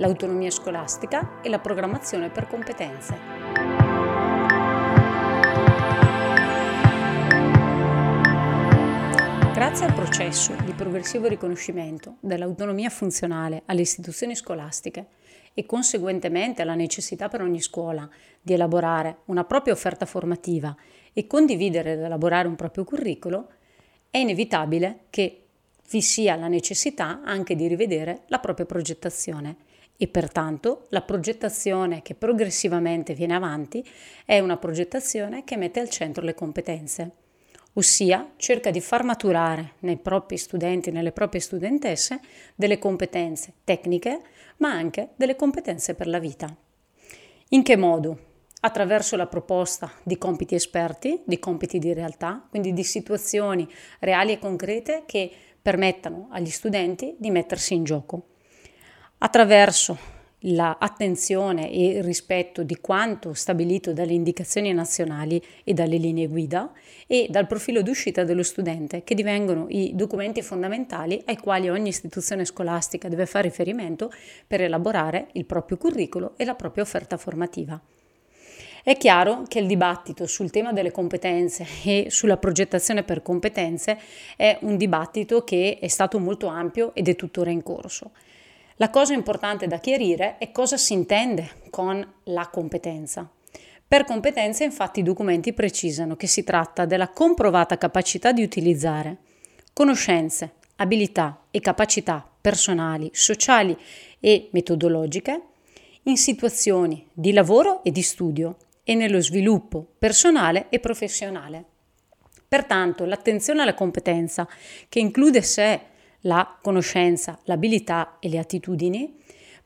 l'autonomia scolastica e la programmazione per competenze. Grazie al processo di progressivo riconoscimento dell'autonomia funzionale alle istituzioni scolastiche e conseguentemente alla necessità per ogni scuola di elaborare una propria offerta formativa e condividere ed elaborare un proprio curriculum, è inevitabile che vi sia la necessità anche di rivedere la propria progettazione e pertanto la progettazione che progressivamente viene avanti è una progettazione che mette al centro le competenze, ossia cerca di far maturare nei propri studenti, nelle proprie studentesse, delle competenze tecniche, ma anche delle competenze per la vita. In che modo? attraverso la proposta di compiti esperti, di compiti di realtà, quindi di situazioni reali e concrete che permettano agli studenti di mettersi in gioco. Attraverso l'attenzione e il rispetto di quanto stabilito dalle indicazioni nazionali e dalle linee guida e dal profilo d'uscita dello studente, che divengono i documenti fondamentali ai quali ogni istituzione scolastica deve fare riferimento per elaborare il proprio curriculum e la propria offerta formativa. È chiaro che il dibattito sul tema delle competenze e sulla progettazione per competenze è un dibattito che è stato molto ampio ed è tuttora in corso. La cosa importante da chiarire è cosa si intende con la competenza. Per competenze infatti i documenti precisano che si tratta della comprovata capacità di utilizzare conoscenze, abilità e capacità personali, sociali e metodologiche in situazioni di lavoro e di studio e nello sviluppo personale e professionale. Pertanto l'attenzione alla competenza, che include sé la conoscenza, l'abilità e le attitudini,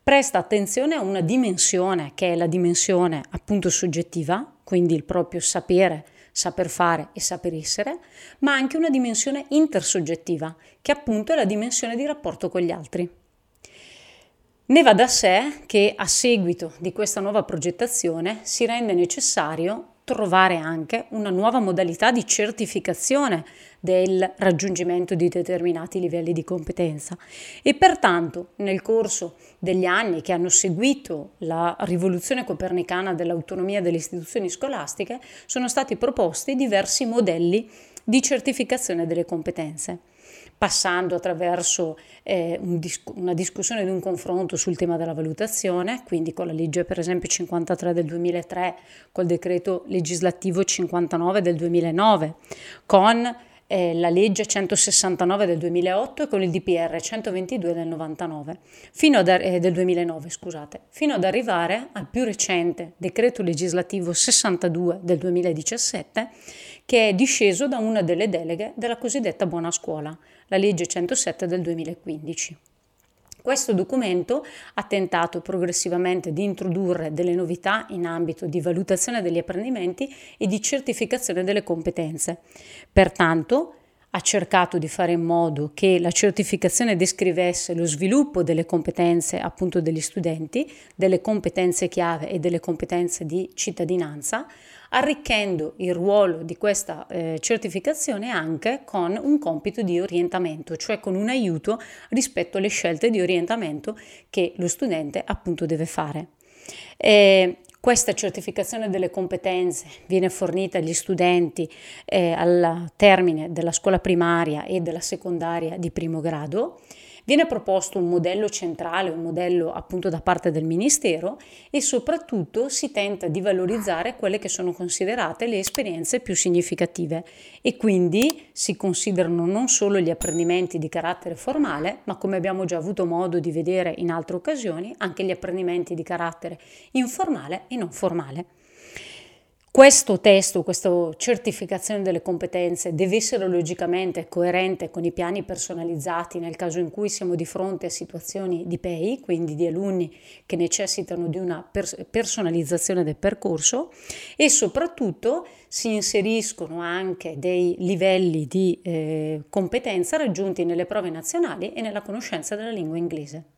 presta attenzione a una dimensione che è la dimensione appunto soggettiva, quindi il proprio sapere, saper fare e saper essere, ma anche una dimensione intersoggettiva, che appunto è la dimensione di rapporto con gli altri. Ne va da sé che a seguito di questa nuova progettazione si rende necessario trovare anche una nuova modalità di certificazione del raggiungimento di determinati livelli di competenza. E pertanto nel corso degli anni che hanno seguito la rivoluzione copernicana dell'autonomia delle istituzioni scolastiche sono stati proposti diversi modelli di certificazione delle competenze passando attraverso eh, un dis- una discussione ed un confronto sul tema della valutazione, quindi con la legge per esempio 53 del 2003, col decreto legislativo 59 del 2009, con eh, la legge 169 del 2008 e con il DPR 122 del, 99, fino ad, eh, del 2009, scusate, fino ad arrivare al più recente decreto legislativo 62 del 2017 che è disceso da una delle deleghe della cosiddetta buona scuola, la legge 107 del 2015. Questo documento ha tentato progressivamente di introdurre delle novità in ambito di valutazione degli apprendimenti e di certificazione delle competenze. Pertanto, ha cercato di fare in modo che la certificazione descrivesse lo sviluppo delle competenze appunto degli studenti, delle competenze chiave e delle competenze di cittadinanza, arricchendo il ruolo di questa eh, certificazione anche con un compito di orientamento, cioè con un aiuto rispetto alle scelte di orientamento che lo studente appunto deve fare. E questa certificazione delle competenze viene fornita agli studenti eh, al termine della scuola primaria e della secondaria di primo grado Viene proposto un modello centrale, un modello appunto da parte del Ministero e soprattutto si tenta di valorizzare quelle che sono considerate le esperienze più significative e quindi si considerano non solo gli apprendimenti di carattere formale, ma come abbiamo già avuto modo di vedere in altre occasioni, anche gli apprendimenti di carattere informale e non formale. Questo testo, questa certificazione delle competenze deve essere logicamente coerente con i piani personalizzati nel caso in cui siamo di fronte a situazioni di PEI, quindi di alunni che necessitano di una pers- personalizzazione del percorso e soprattutto si inseriscono anche dei livelli di eh, competenza raggiunti nelle prove nazionali e nella conoscenza della lingua inglese.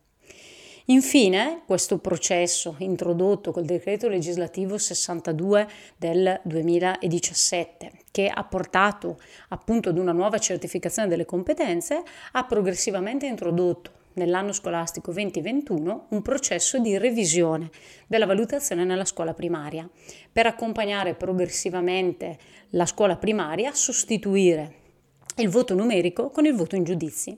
Infine, questo processo introdotto col decreto legislativo 62 del 2017, che ha portato appunto ad una nuova certificazione delle competenze, ha progressivamente introdotto nell'anno scolastico 2021 un processo di revisione della valutazione nella scuola primaria per accompagnare progressivamente la scuola primaria a sostituire il voto numerico con il voto in giudizi.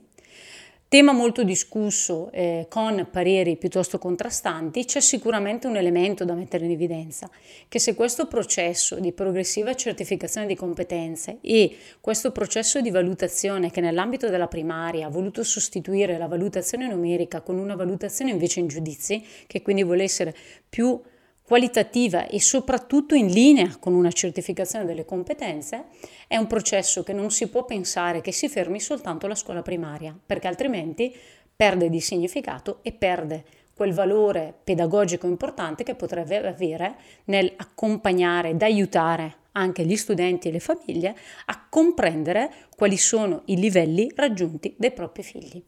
Tema molto discusso eh, con pareri piuttosto contrastanti, c'è sicuramente un elemento da mettere in evidenza, che se questo processo di progressiva certificazione di competenze e questo processo di valutazione che nell'ambito della primaria ha voluto sostituire la valutazione numerica con una valutazione invece in giudizi, che quindi vuole essere più qualitativa e soprattutto in linea con una certificazione delle competenze, è un processo che non si può pensare che si fermi soltanto alla scuola primaria, perché altrimenti perde di significato e perde quel valore pedagogico importante che potrebbe avere nel accompagnare ed aiutare anche gli studenti e le famiglie a comprendere quali sono i livelli raggiunti dai propri figli.